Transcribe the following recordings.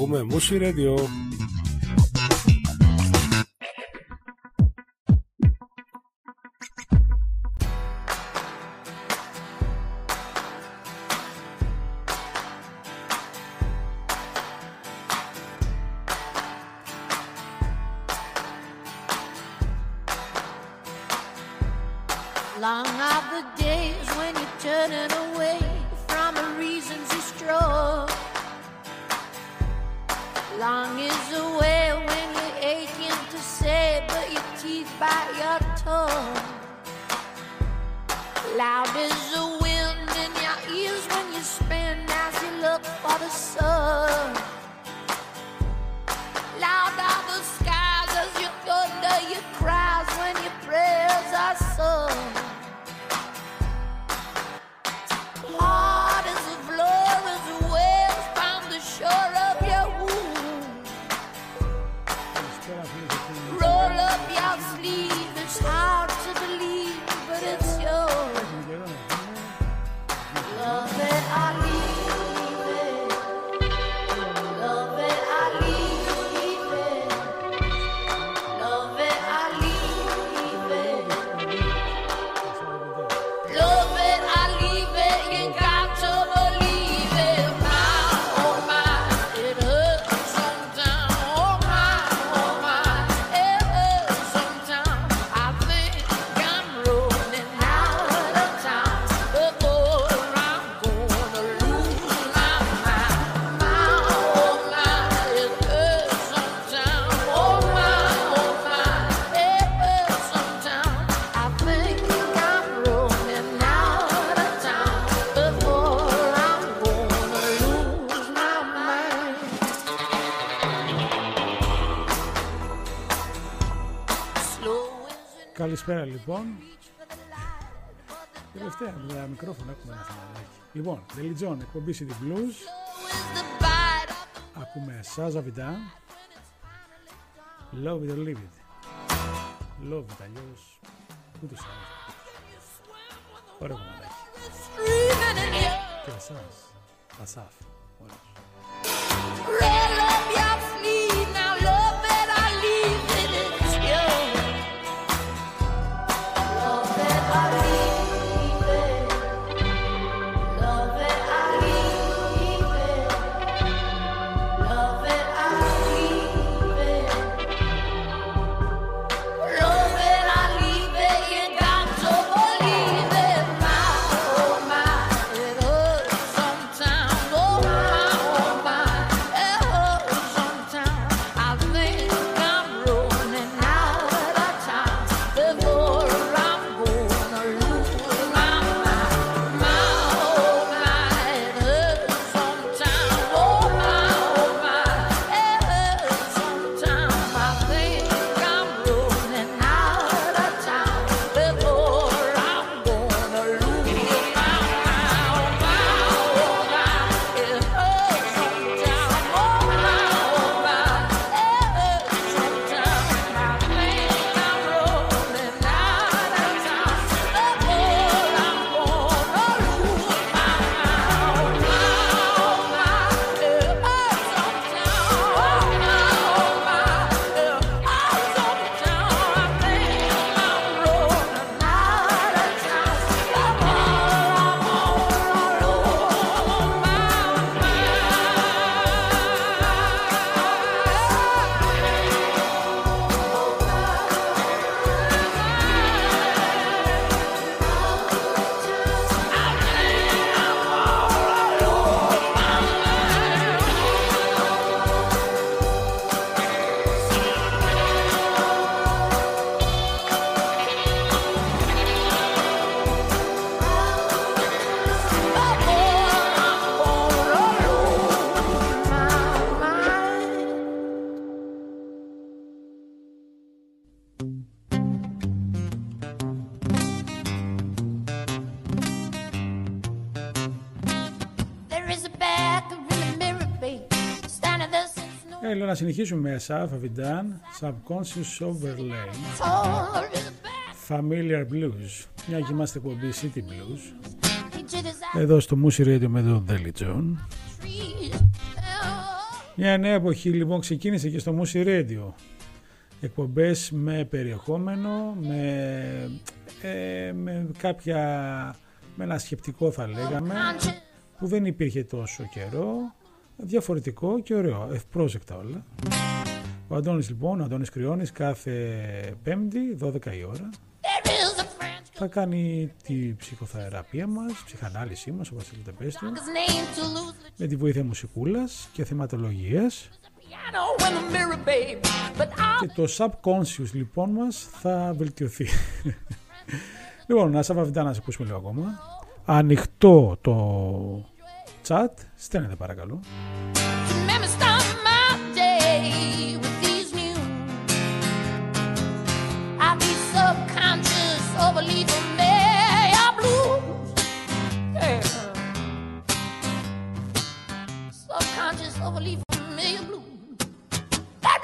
Ακούμε Μουσι Radio. Καλησπέρα λοιπόν. Τελευταία με τα μικρόφωνα έχουμε ένα θεματάκι. Λοιπόν, The John, εκπομπή City Blues. Ακούμε Σάζα Βιντά. Love it or leave it. Love it, αλλιώς ούτε άλλο. Ωραίο κομμάτάκι. Και εσάς, Ασάφ. Ωραίος. Συνεχίσουμε με Σαφ Αβιντάν, Subconscious Overlay, Familiar Blues, μια και είμαστε εκπομπή City Blues, εδώ στο Moose Radio με τον Deli John. Μια νέα εποχή λοιπόν ξεκίνησε και στο Musi Radio. Εκπομπές με περιεχόμενο, με, ε, με κάποια, με ένα σκεπτικό θα λέγαμε, που δεν υπήρχε τόσο καιρό, διαφορετικό και ωραίο, ευπρόσεκτα όλα. Ο Αντώνης λοιπόν, ο Αντώνης Κρυώνης, κάθε πέμπτη, 12 η ώρα, θα κάνει τη ψυχοθεραπεία μας, ψυχανάλυση μας, όπως θέλετε πες του, με τη βοήθεια μουσικούλας και θεματολογίες. Και το subconscious λοιπόν μας θα βελτιωθεί. λοιπόν, να σας να σας ακούσουμε λίγο ακόμα. Ανοιχτό το chat, στέλνετε παρακαλώ. believe in me, your blues. Yeah. Subconscious overleaf from me, your blues.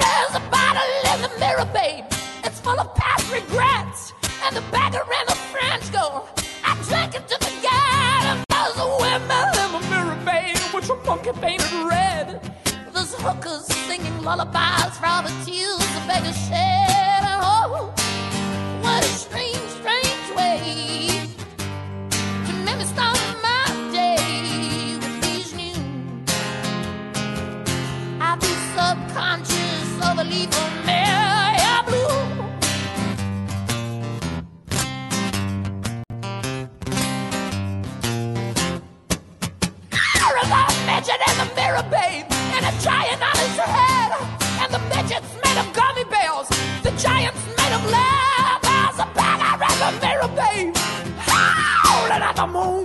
There's a bottle in the mirror, babe. It's full of past regrets. And the beggar and the French girl. I drank it to monkey painted red. There's hookers singing lullabies for the tears the beggar shed. Oh, what a strange, strange way to make me start my day with these new. I'd be subconscious of a leaf mirror, babe, and a giant on his head. And the midget's made of gummy bears. The giant's made of lead. There's a banner in the mirror, babe. Howling at the moon.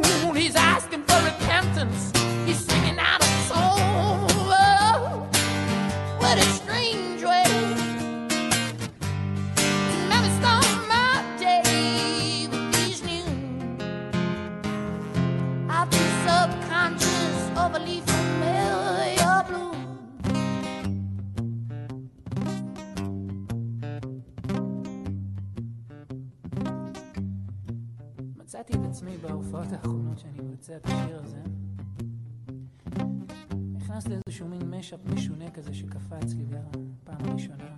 מבצע את השיר הזה. נכנס לאיזשהו מין משאפ משונה כזה שקפץ לי בפעם הראשונה,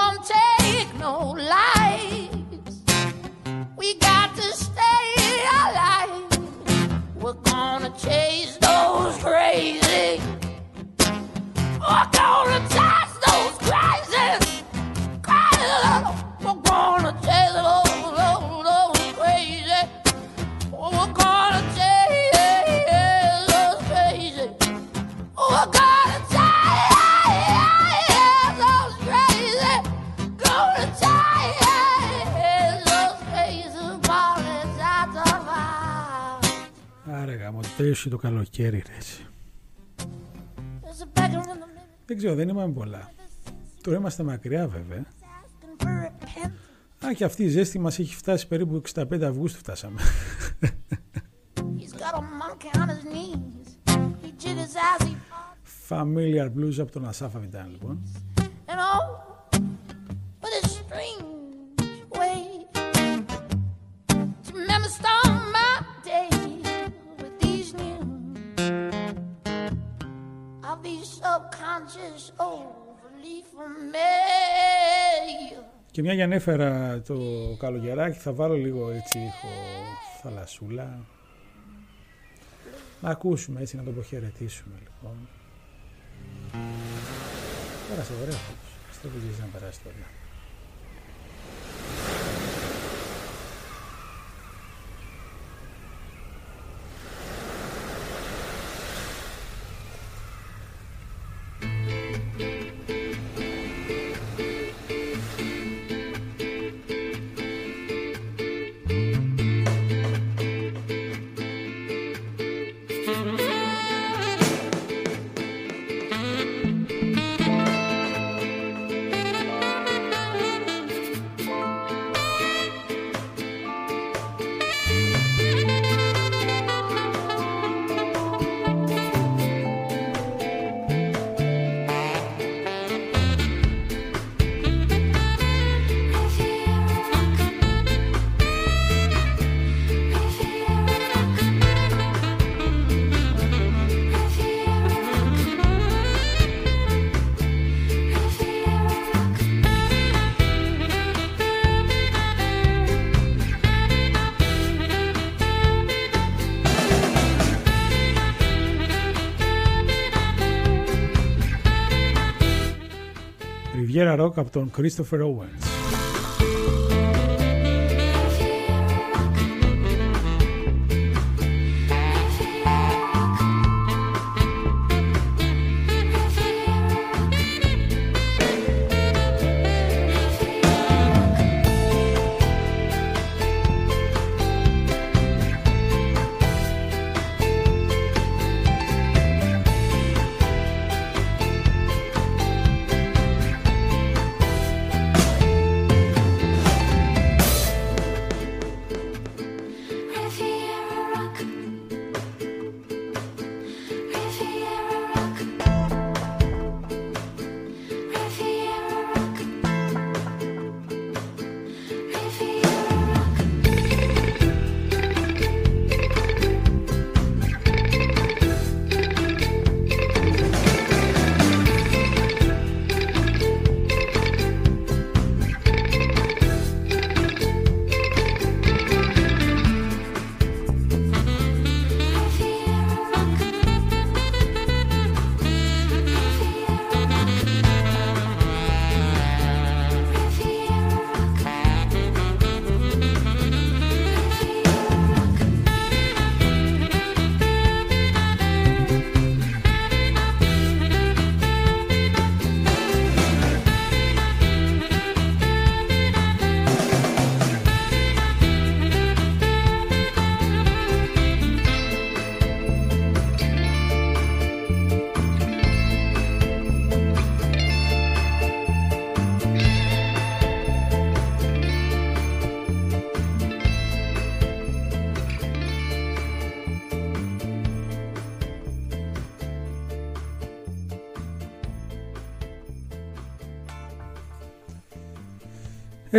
won't take no lies. We got to stay alive. We're gonna chase those crazy. Oh, το καλοκαίρι ρε Δεν ξέρω, δεν είμαστε πολλά. Τώρα είμαστε μακριά βέβαια. Α, και αυτή η ζέστη μας έχει φτάσει περίπου 65 Αυγούστου φτάσαμε. Familiar Blues από τον Ασάφα Βιντάν λοιπόν. Και μια για ανέφερα το καλογεράκι θα βάλω λίγο έτσι ήχο θαλασσούλα. Να ακούσουμε έτσι, να το αποχαιρετήσουμε λοιπόν. Πέρασε ωραία φέτος. Πιστεύω ότι να περάσει τώρα. Gerard Ock, Captain Christopher Owens.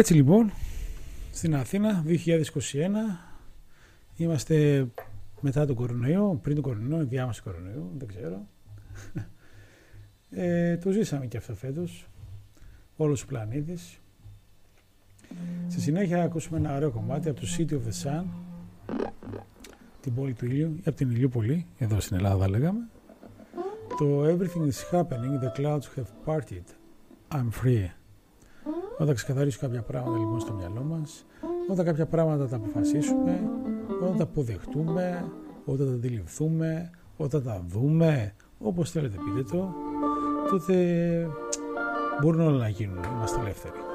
Έτσι λοιπόν, στην Αθήνα 2021 είμαστε μετά τον κορονοϊό, πριν τον κορονοϊό, διάμεση κορονοϊό, δεν ξέρω. Ε, το ζήσαμε και αυτό φέτος, όλος ο πλανήτης. Στη συνέχεια ακούσουμε ένα ωραίο κομμάτι από το City of the Sun, την πόλη του ήλιου, ή από την Ηλιούπολη, εδώ στην Ελλάδα λέγαμε. Το Everything is happening, the clouds have parted, I'm free. Όταν ξεκαθαρίσουμε κάποια πράγματα λοιπόν στο μυαλό μας, όταν κάποια πράγματα τα αποφασίσουμε, όταν τα αποδεχτούμε, όταν τα αντιληφθούμε, όταν τα δούμε, όπως θέλετε πείτε το, τότε μπορούν όλα να γίνουν, είμαστε ελεύθεροι.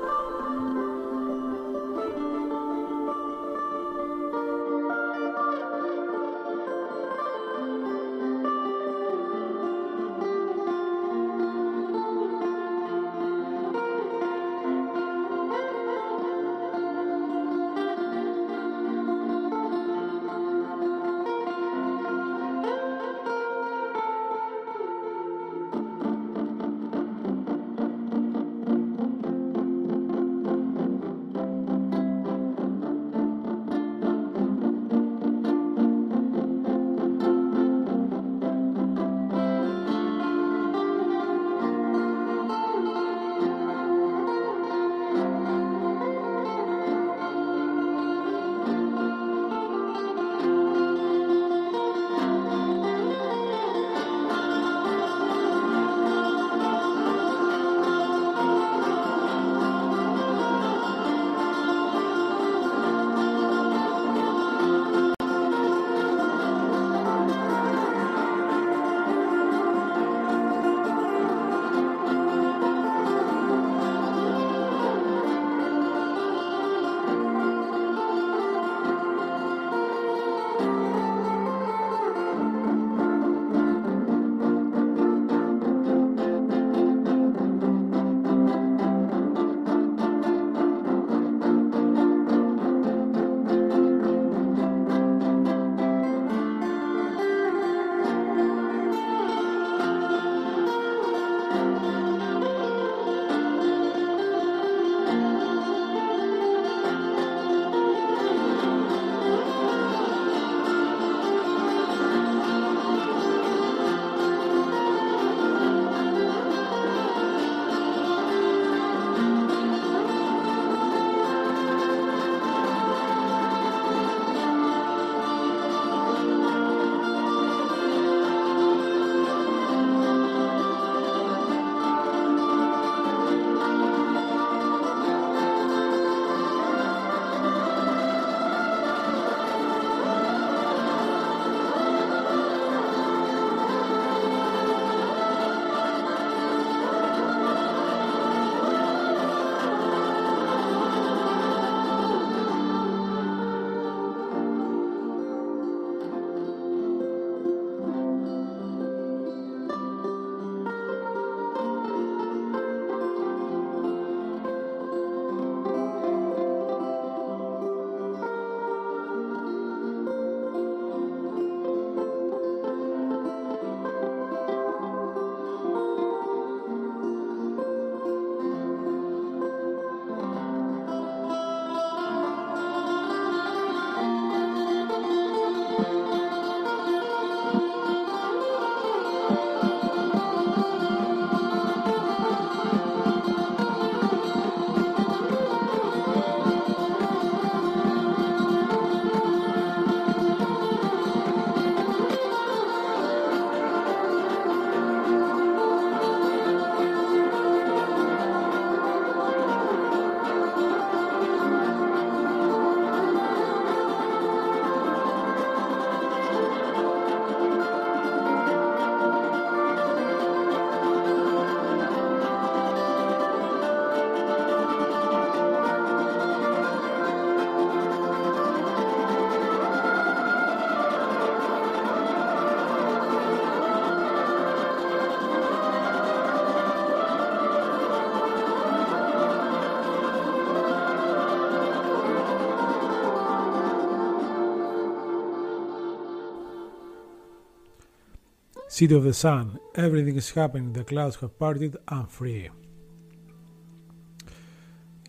City of the Sun. Everything is happening. The clouds have parted. I'm free.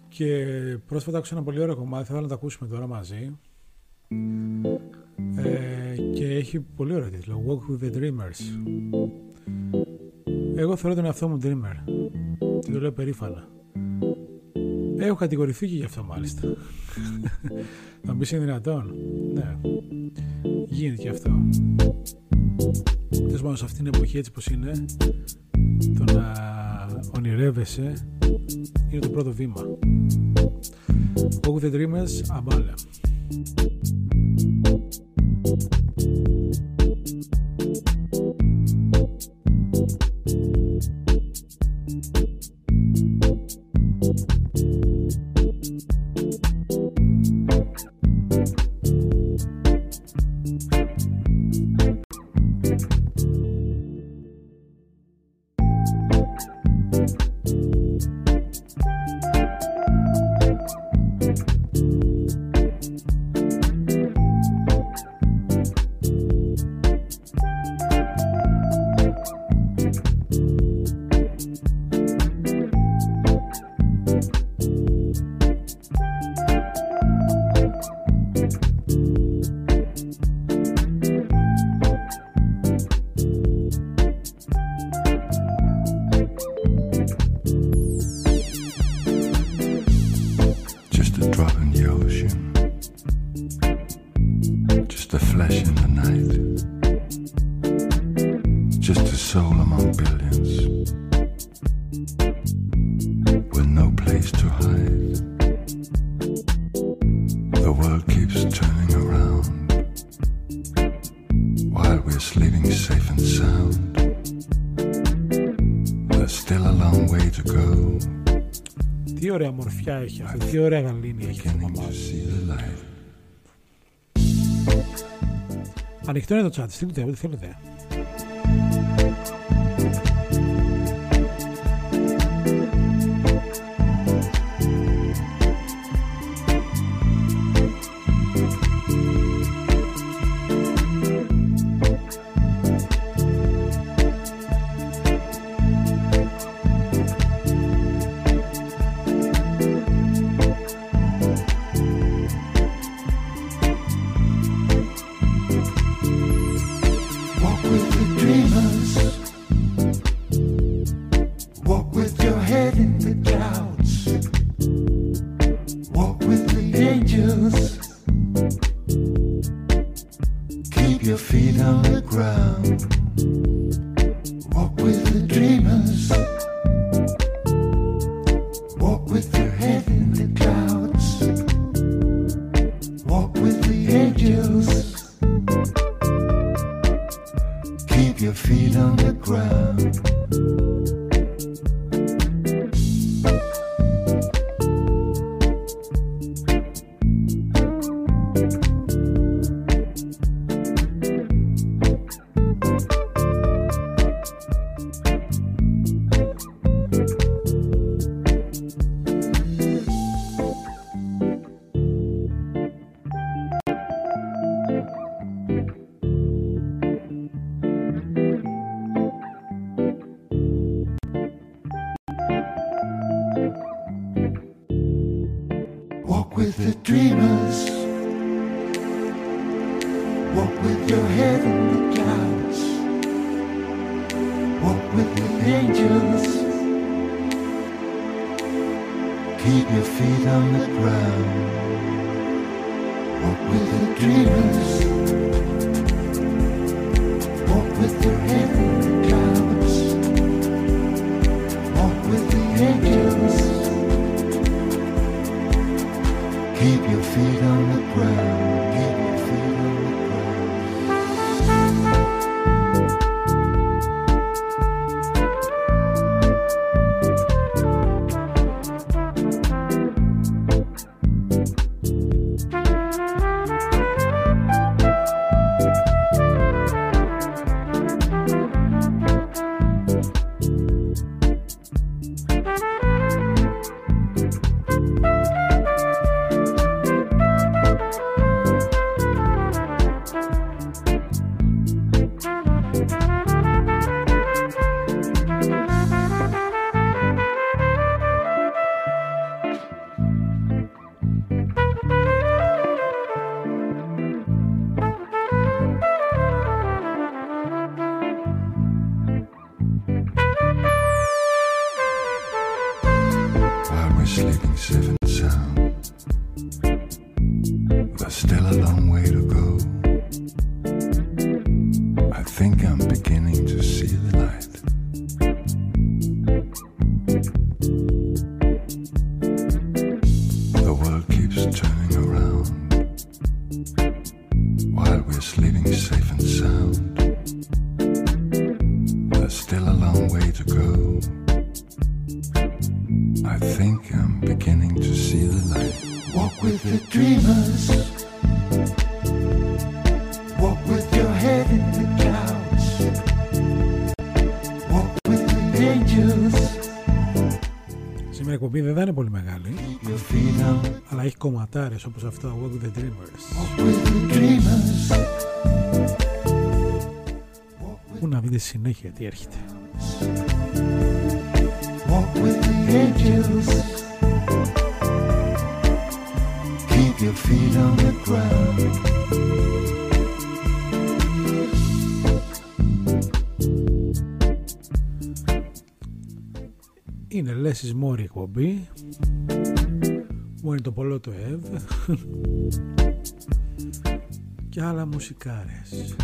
Και πρόσφατα άκουσα ένα πολύ ωραίο κομμάτι. Θα ήθελα να το ακούσουμε τώρα μαζί. Ε, και έχει πολύ ωραίο τίτλο. Walk with the Dreamers. Εγώ θεωρώ τον εαυτό μου dreamer. Και το λέω περήφανα. Έχω κατηγορηθεί και γι' αυτό μάλιστα. Θα μπει είναι δυνατόν. Ναι. Γίνεται και αυτό. Τέλο πάντων σε αυτήν την εποχή έτσι πως είναι το να ονειρεύεσαι είναι το πρώτο βήμα. Walk the Dreamers, αμπάλα. Έχει αυτό. Τι ωραία γαλήνη έχει αυτό το Ανοιχτό είναι το chat, στείλτε ό,τι θέλετε. your feet on the ground. όπω όπως αυτό Walk the Dreamers. Πού να δείτε συνέχεια τι έρχεται. Είναι λέσεις μόρι εκπομπή μου είναι το πολλό του ΕΒ και άλλα μουσικάρες.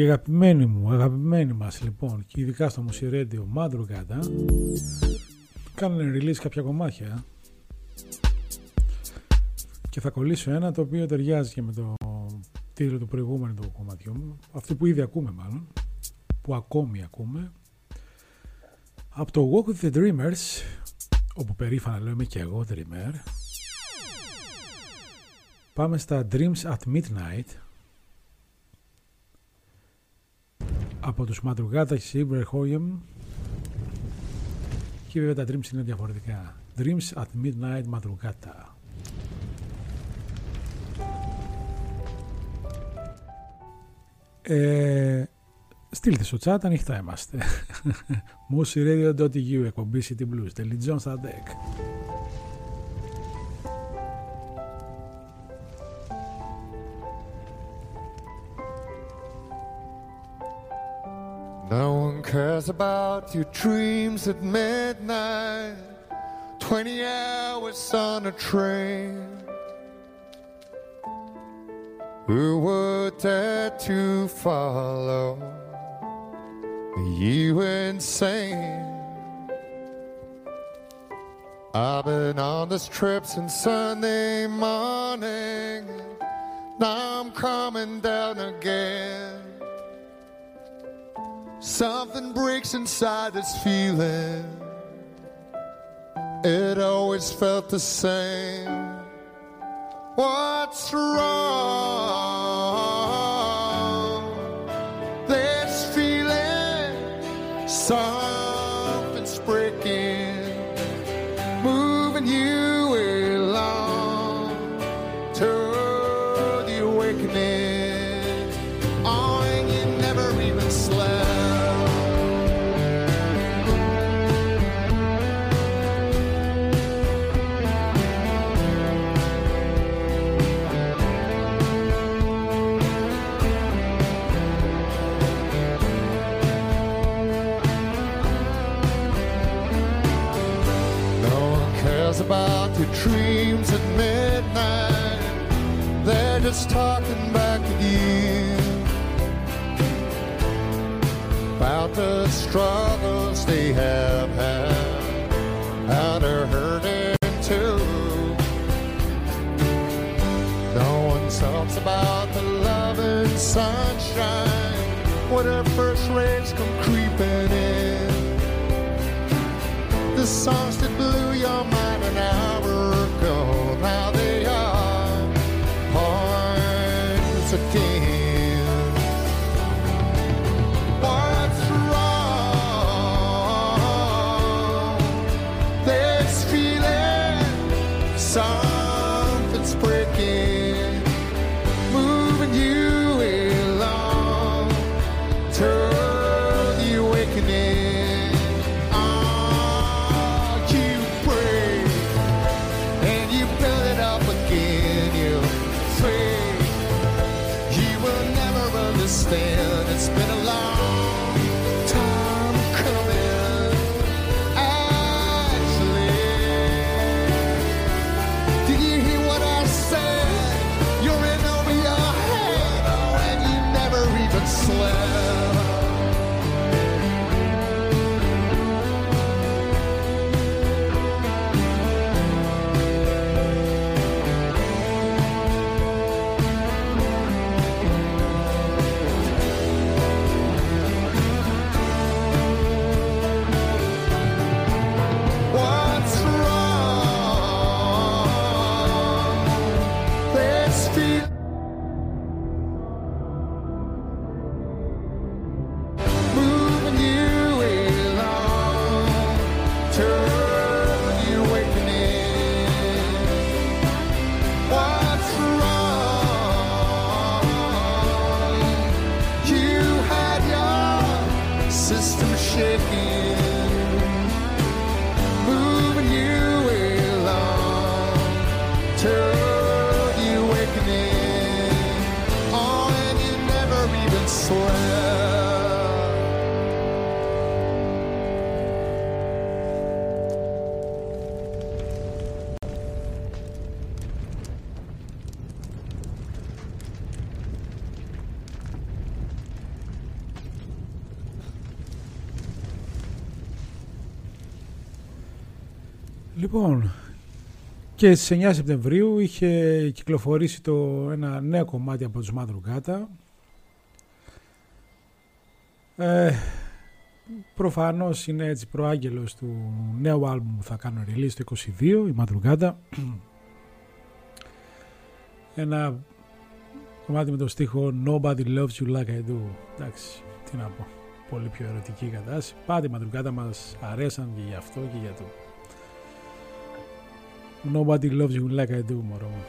Και οι αγαπημένοι μου, αγαπημένοι μας λοιπόν και ειδικά στο Μουσιρέντιο Μάντρου Κάτα κάνουν release κάποια κομμάτια. Και θα κολλήσω ένα το οποίο ταιριάζει και με το τίτλο του προηγούμενου του κομματιού μου αυτό που ήδη ακούμε μάλλον που ακόμη ακούμε. Από το Walk with the Dreamers όπου περήφανα λέω είμαι και εγώ dreamer πάμε στα Dreams at Midnight από τους Μαντρουγάτα και Σίβρε και βέβαια τα Dreams είναι διαφορετικά. Dreams at Midnight Μαντρουγάτα ε, Στείλτε στο chat ανοιχτά είμαστε. MusiRadio.eu εκπομπή City Blues. Τελιτζόν στα deck No one cares about your dreams at midnight, 20 hours on a train. Who would dare to follow you insane? I've been on the strip since Sunday morning. Now I'm coming down again. Something breaks inside this feeling. It always felt the same. What's wrong? This feeling. Some talking back at you about the struggles they have had, how they're hurting too. No one talks about the love and sunshine when our first rays come creeping in. The songs that blew your mind Λοιπόν, και στις 9 Σεπτεμβρίου είχε κυκλοφορήσει το, ένα νέο κομμάτι από τους Μαδρουγκάτα. Ε, προφανώς είναι έτσι προάγγελος του νέου άλμου που θα κάνω release το 22, η Μαδρουγκάτα. Ένα κομμάτι με το στίχο Nobody loves you like I do. Εντάξει, τι να πω. Πολύ πιο ερωτική κατάσταση. Πάντα οι Μαδρουγκάτα μας αρέσαν και γι' αυτό και για το nobody loves you like I do, Marwan.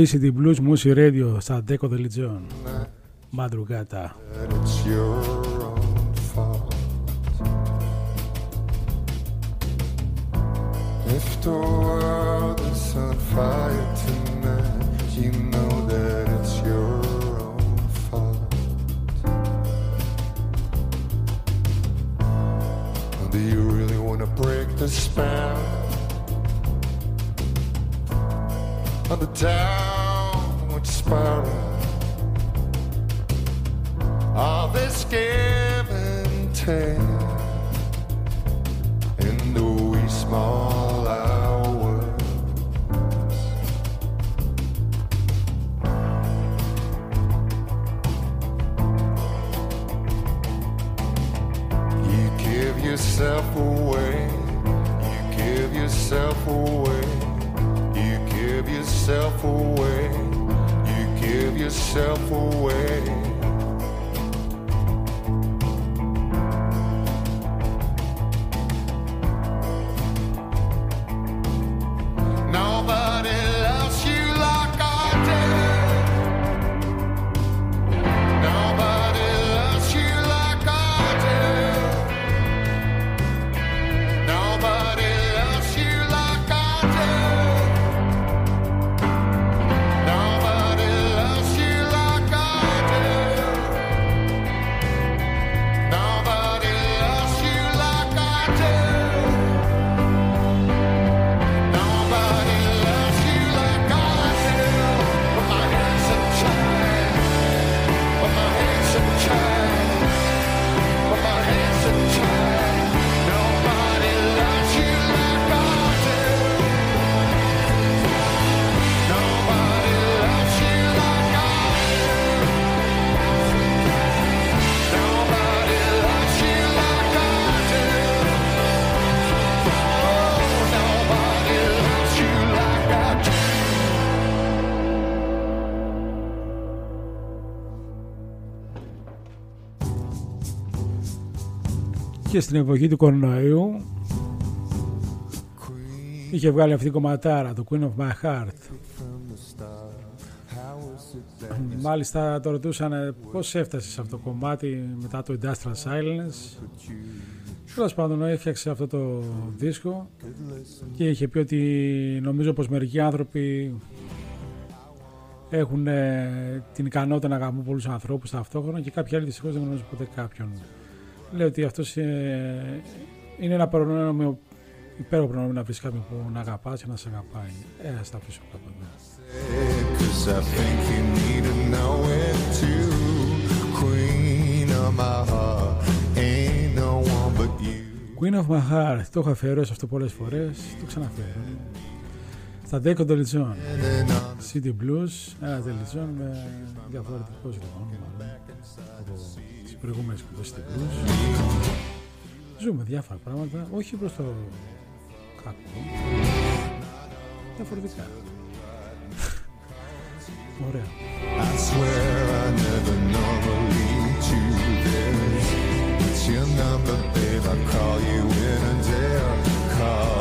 Εκπομπή CD Blues Music Radio στα Deco de Legion. Yourself away, you give yourself away, you give yourself away, you give yourself away. Και στην εποχή του κορονοϊού είχε βγάλει αυτή η κομματάρα, το Queen of My Heart. Μάλιστα το ρωτούσαν πώς έφτασες σε αυτό το κομμάτι μετά το Industrial Silence. Τέλος πάντων έφτιαξε αυτό το δίσκο και είχε πει ότι νομίζω πως μερικοί άνθρωποι έχουν ε, την ικανότητα να αγαπούν πολλούς ανθρώπους ταυτόχρονα και κάποιοι άλλοι δυστυχώς δεν γνωρίζουν ποτέ κάποιον. Λέει ότι αυτός ε, είναι ένα προνόμιο, υπέροχο προνόμιο να βρεις κάποιον που να αγαπάς και να σε αγαπάει. Ε, ας τα αφήσω κάπου εδώ. Cause I think you need to know it too. Queen of my heart, ain't no one but you. Queen of My Heart, το έχω αφιερώσει αυτό πολλές φορές, το ξαναφέρω. Στα Deco Delitzon, And on City Blues, ένα Delitzon με διαφορετικό σχεδόν όνομα από τις προηγούμενες εκπομπές City Blues. Ζούμε διάφορα πράγματα, όχι προς το κακό, διαφορετικά. Ωραία. I swear I never normally do this. It's your number, babe. I call you in a day or call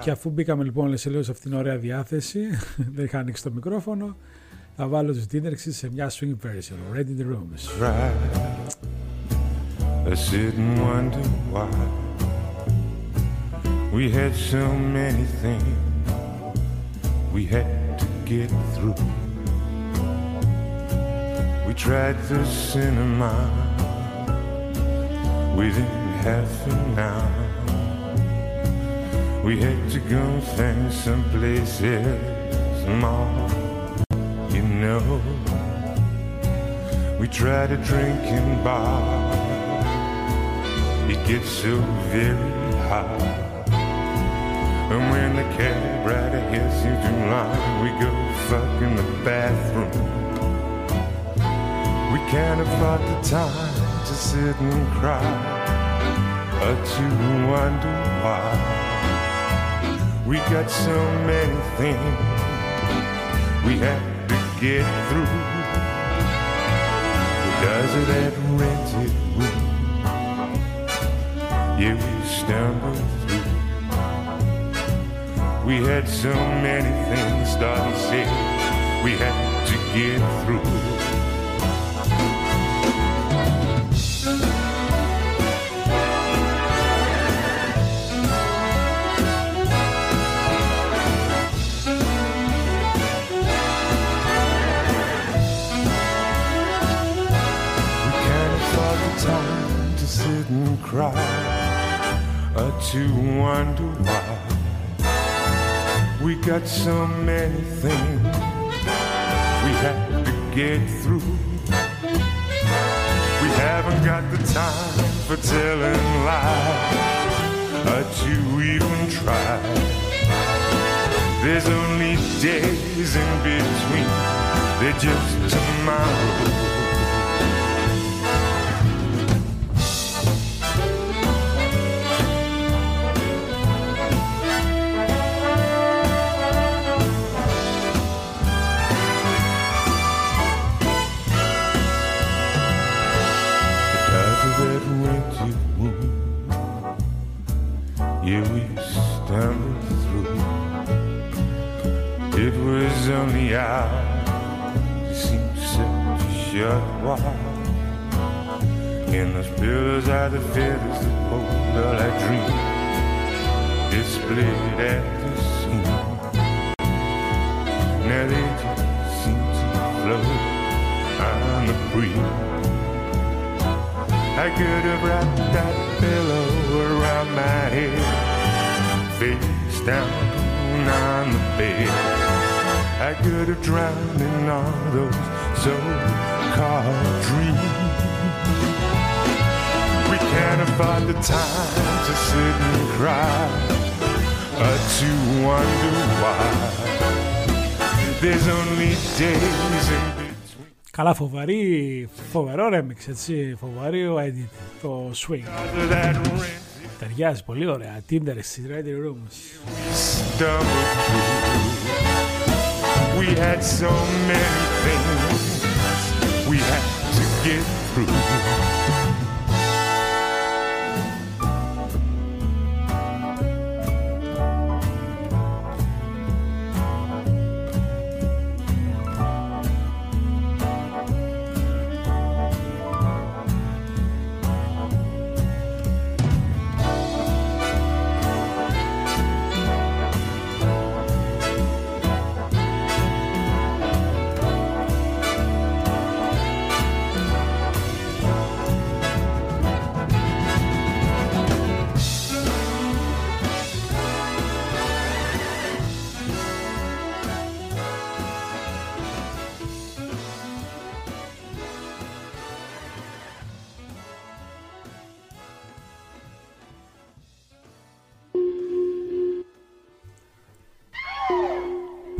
Και αφού μπήκαμε λοιπόν σε λίγο σε αυτήν την ωραία διάθεση, δεν είχα ανοίξει το μικρόφωνο, θα βάλω τους Dinnerx σε μια swing version, Ready in the Rooms. tried. I sit and wonder why we had so many things we had to get through. We tried the cinema within half an hour. We had to go find some places more, you know. We tried to drink in bar. It gets so very hot. And when the cab rider hits you too long, we go fuck in the bathroom. We can't afford the time to sit and cry or to wonder why. We got so many things we have to get through. Does it at rented room? Yeah, we stumbled through. We had so many things starting say we had to get through. Cry or to wonder why. We got so many things we have to get through. We haven't got the time for telling lies or to even try. There's only days in between, they're just tomorrow. And those pillows are the feathers that hold all dream. It split at the seam. Now they just seem to float on the breeze. I could have wrapped that pillow around my head, face down on the bed. I could have drowned in all those so-called dreams. We can't afford the time to sit and cry or to wonder why. There's only days in between. Καλά φοβερή, φοβερό remix έτσι, φοβερή ο edit, το swing. That rent Ταιριάζει πολύ ωραία, Tinder στις Ready Rooms. We had so many things we had to get through.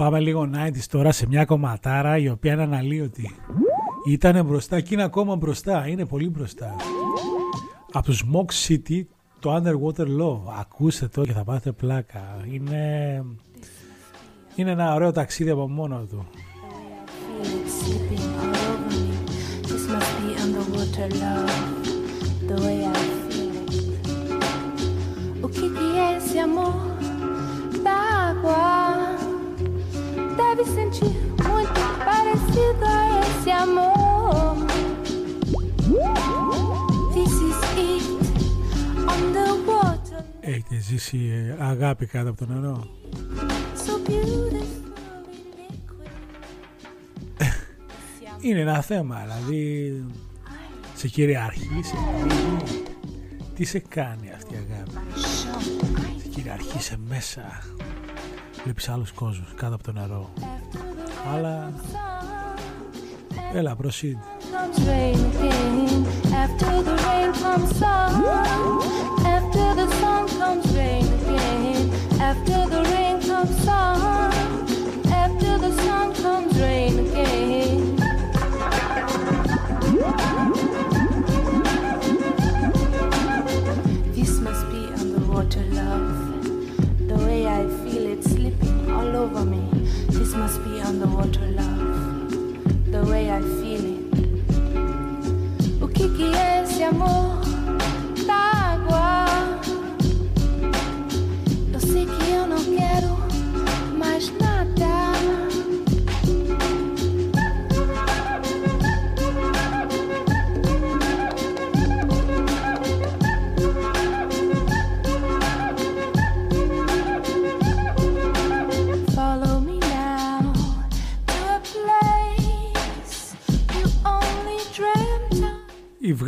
Πάμε λίγο 90's τώρα σε μια κομματάρα η οποία είναι αναλύωτη. Ήταν μπροστά και είναι ακόμα μπροστά. Είναι πολύ μπροστά. Από τους Mock City το Underwater Love. Ακούστε το και θα πάτε πλάκα. Είναι, είναι ένα ωραίο ταξίδι από μόνο του. Feet slipping all over me. This must be underwater love, the way I feel it. O que que é esse amor da água? Deve sentir muito parecido a esse amor. This is it underwater, Έχετε ζήσει ε, αγάπη κάτω από το νερό; so beautiful liquid. Είναι ένα θέμα, δηλαδή σε κυριαρχεί, σε πνίγει. Τι σε κάνει αυτή η αγάπη; Σε κυριαρχεί σε μέσα βλέπεις άλλους κόσμους κάτω από το νερό αλλά έλα προσύν After. Must be underwater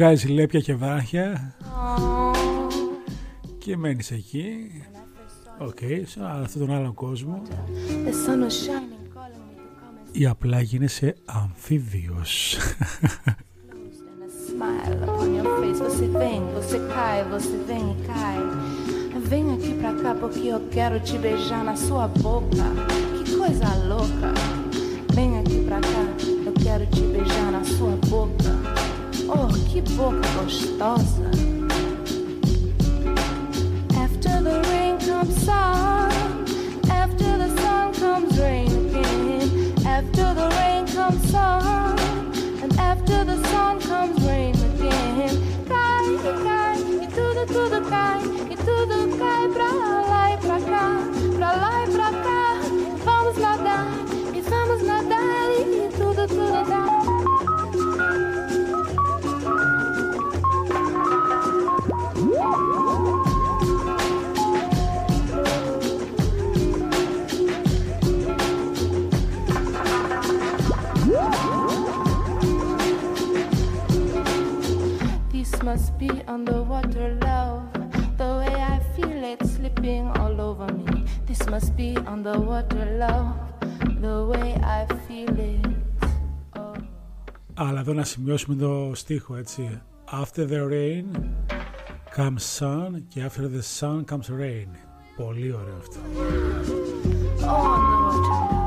βγάζει λέπια και βράχια Oh, και μένεις εκεί. Οκ, σε αυτόν τον άλλον κόσμο. the sun was shining, calling me to come and Ή απλά γίνεσαι αμφίβιος. close and a smile upon your face. Você vem, você cai, você vem e cai. Vem aqui pra cá porque eu quero te beijar na sua boca. Que coisa louca. Vem aqui pra cá, eu quero te beijar na sua boca. Oh, que boca gostosa. After the rain comes sun. After the sun comes rain again. After the rain comes sun. And after the sun comes rain again. Cai, cai, e tudo, tudo cai. E tudo cai pra lá must be underwater love. The way I feel it slipping all over me. This must be underwater love. The way I feel it. Oh. Αλλά εδώ να σημειώσουμε το στίχο έτσι. After the rain comes sun και after the sun comes rain. Πολύ ωραίο αυτό. Oh, underwater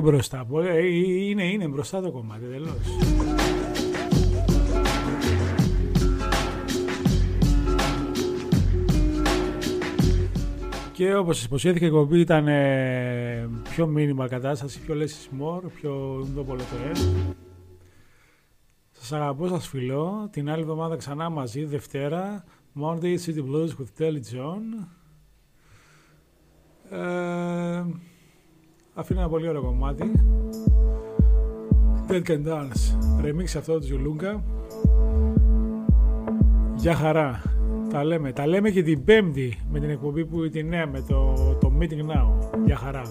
Πολύ μπροστά. Πολύ- ε, Είναι, είναι μπροστά το κομμάτι, τελώς. Και όπως σας υποσχέθηκα η εκπομπή ήταν ε, πιο minimal κατάσταση, πιο less is more, πιο το το ε. Σας αγαπώ, σας φιλώ. Την άλλη εβδομάδα ξανά μαζί, Δευτέρα. Monday City Blues with Telly John. Ε, αφήνω ένα πολύ ωραίο κομμάτι. Dead Can Dance. Remix αυτό του Ζουλούγκα. Γεια χαρά. Τα λέμε. Τα λέμε και την πέμπτη με την εκπομπή που τη νέα με το, το Meeting Now. Γεια χαρά.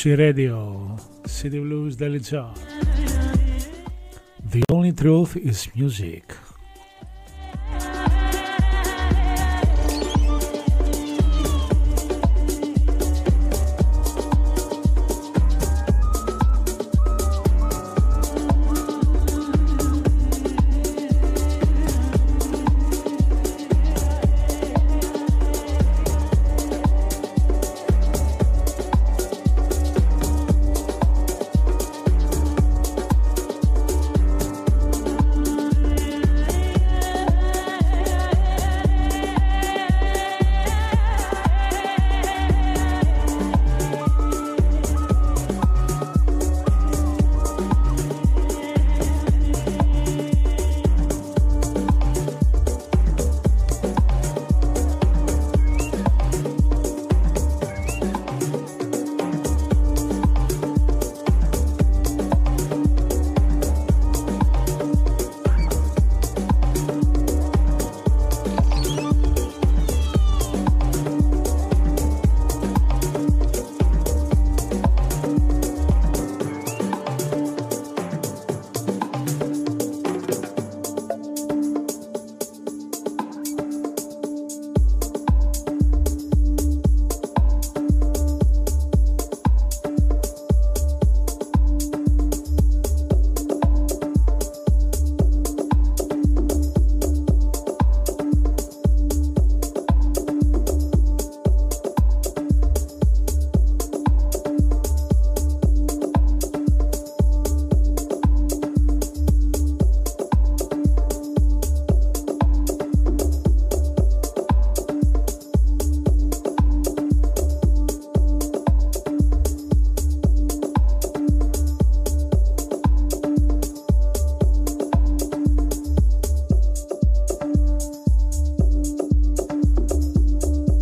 Moosey Radio, City Blues Daily Chart. The only truth is music.